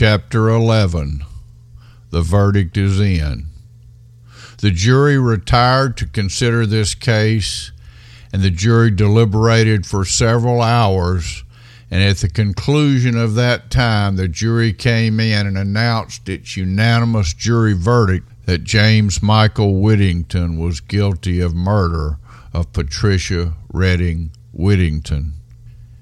Chapter 11 The verdict is in. The jury retired to consider this case, and the jury deliberated for several hours. And at the conclusion of that time, the jury came in and announced its unanimous jury verdict that James Michael Whittington was guilty of murder of Patricia Redding Whittington.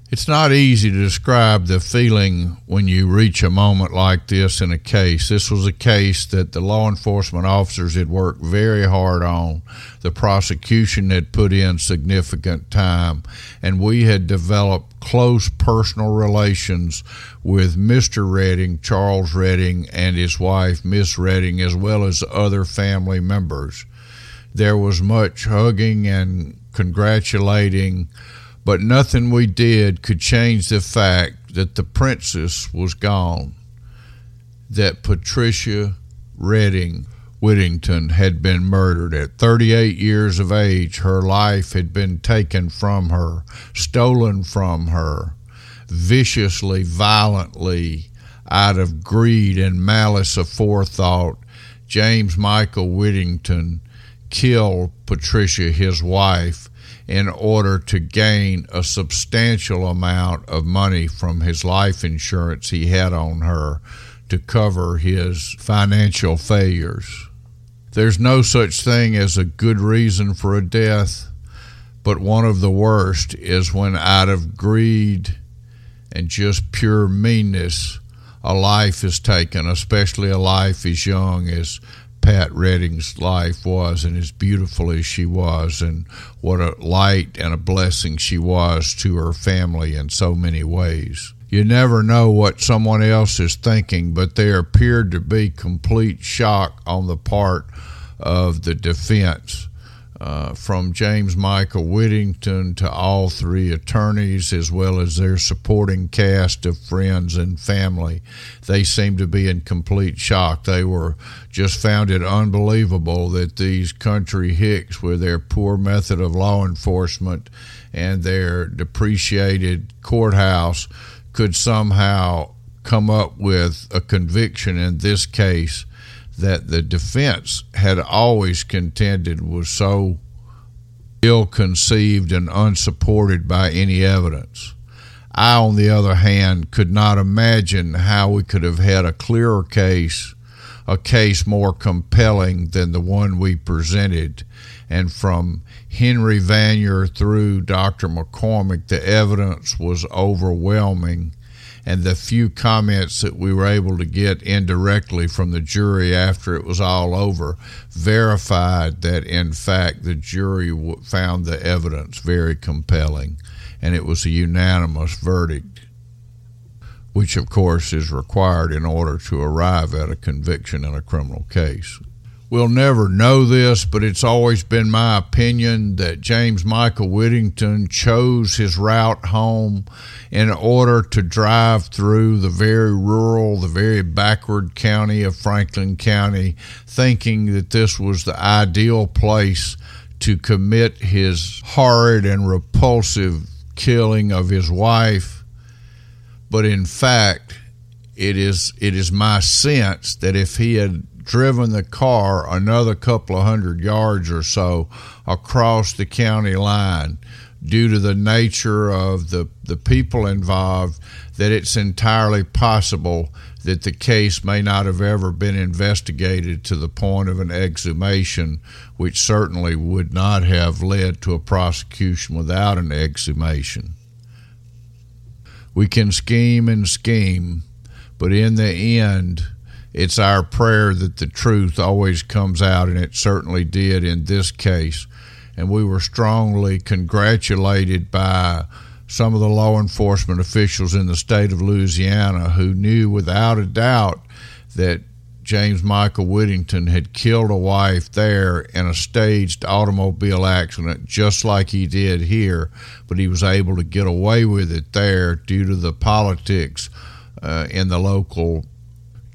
It's not easy to describe the feeling when you reach a moment like this in a case. This was a case that the law enforcement officers had worked very hard on. The prosecution had put in significant time, and we had developed close personal relations with Mr. Redding, Charles Redding, and his wife, Miss Redding, as well as other family members. There was much hugging and congratulating but nothing we did could change the fact that the princess was gone, that Patricia Redding Whittington had been murdered. At 38 years of age, her life had been taken from her, stolen from her, viciously, violently, out of greed and malice aforethought. James Michael Whittington killed Patricia, his wife, in order to gain a substantial amount of money from his life insurance he had on her to cover his financial failures. There's no such thing as a good reason for a death, but one of the worst is when, out of greed and just pure meanness, a life is taken, especially a life as young as Pat Redding's life was and as beautiful as she was, and what a light and a blessing she was to her family in so many ways. You never know what someone else is thinking, but there appeared to be complete shock on the part of the defense uh, from James Michael Whittington to all three attorneys, as well as their supporting cast of friends and family. They seemed to be in complete shock. They were just found it unbelievable that these country hicks, with their poor method of law enforcement and their depreciated courthouse, could somehow come up with a conviction in this case that the defense had always contended was so ill conceived and unsupported by any evidence. I, on the other hand, could not imagine how we could have had a clearer case, a case more compelling than the one we presented. And from Henry Vanier through Dr. McCormick, the evidence was overwhelming and the few comments that we were able to get indirectly from the jury after it was all over verified that, in fact, the jury found the evidence very compelling, and it was a unanimous verdict, which, of course, is required in order to arrive at a conviction in a criminal case. We'll never know this, but it's always been my opinion that James Michael Whittington chose his route home in order to drive through the very rural, the very backward county of Franklin County, thinking that this was the ideal place to commit his horrid and repulsive killing of his wife. But in fact, it is it is my sense that if he had driven the car another couple of hundred yards or so across the county line due to the nature of the, the people involved that it's entirely possible that the case may not have ever been investigated to the point of an exhumation, which certainly would not have led to a prosecution without an exhumation. We can scheme and scheme, but in the end, it's our prayer that the truth always comes out, and it certainly did in this case. And we were strongly congratulated by some of the law enforcement officials in the state of Louisiana who knew without a doubt that James Michael Whittington had killed a wife there in a staged automobile accident, just like he did here, but he was able to get away with it there due to the politics uh, in the local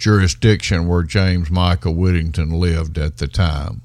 jurisdiction where James Michael Whittington lived at the time.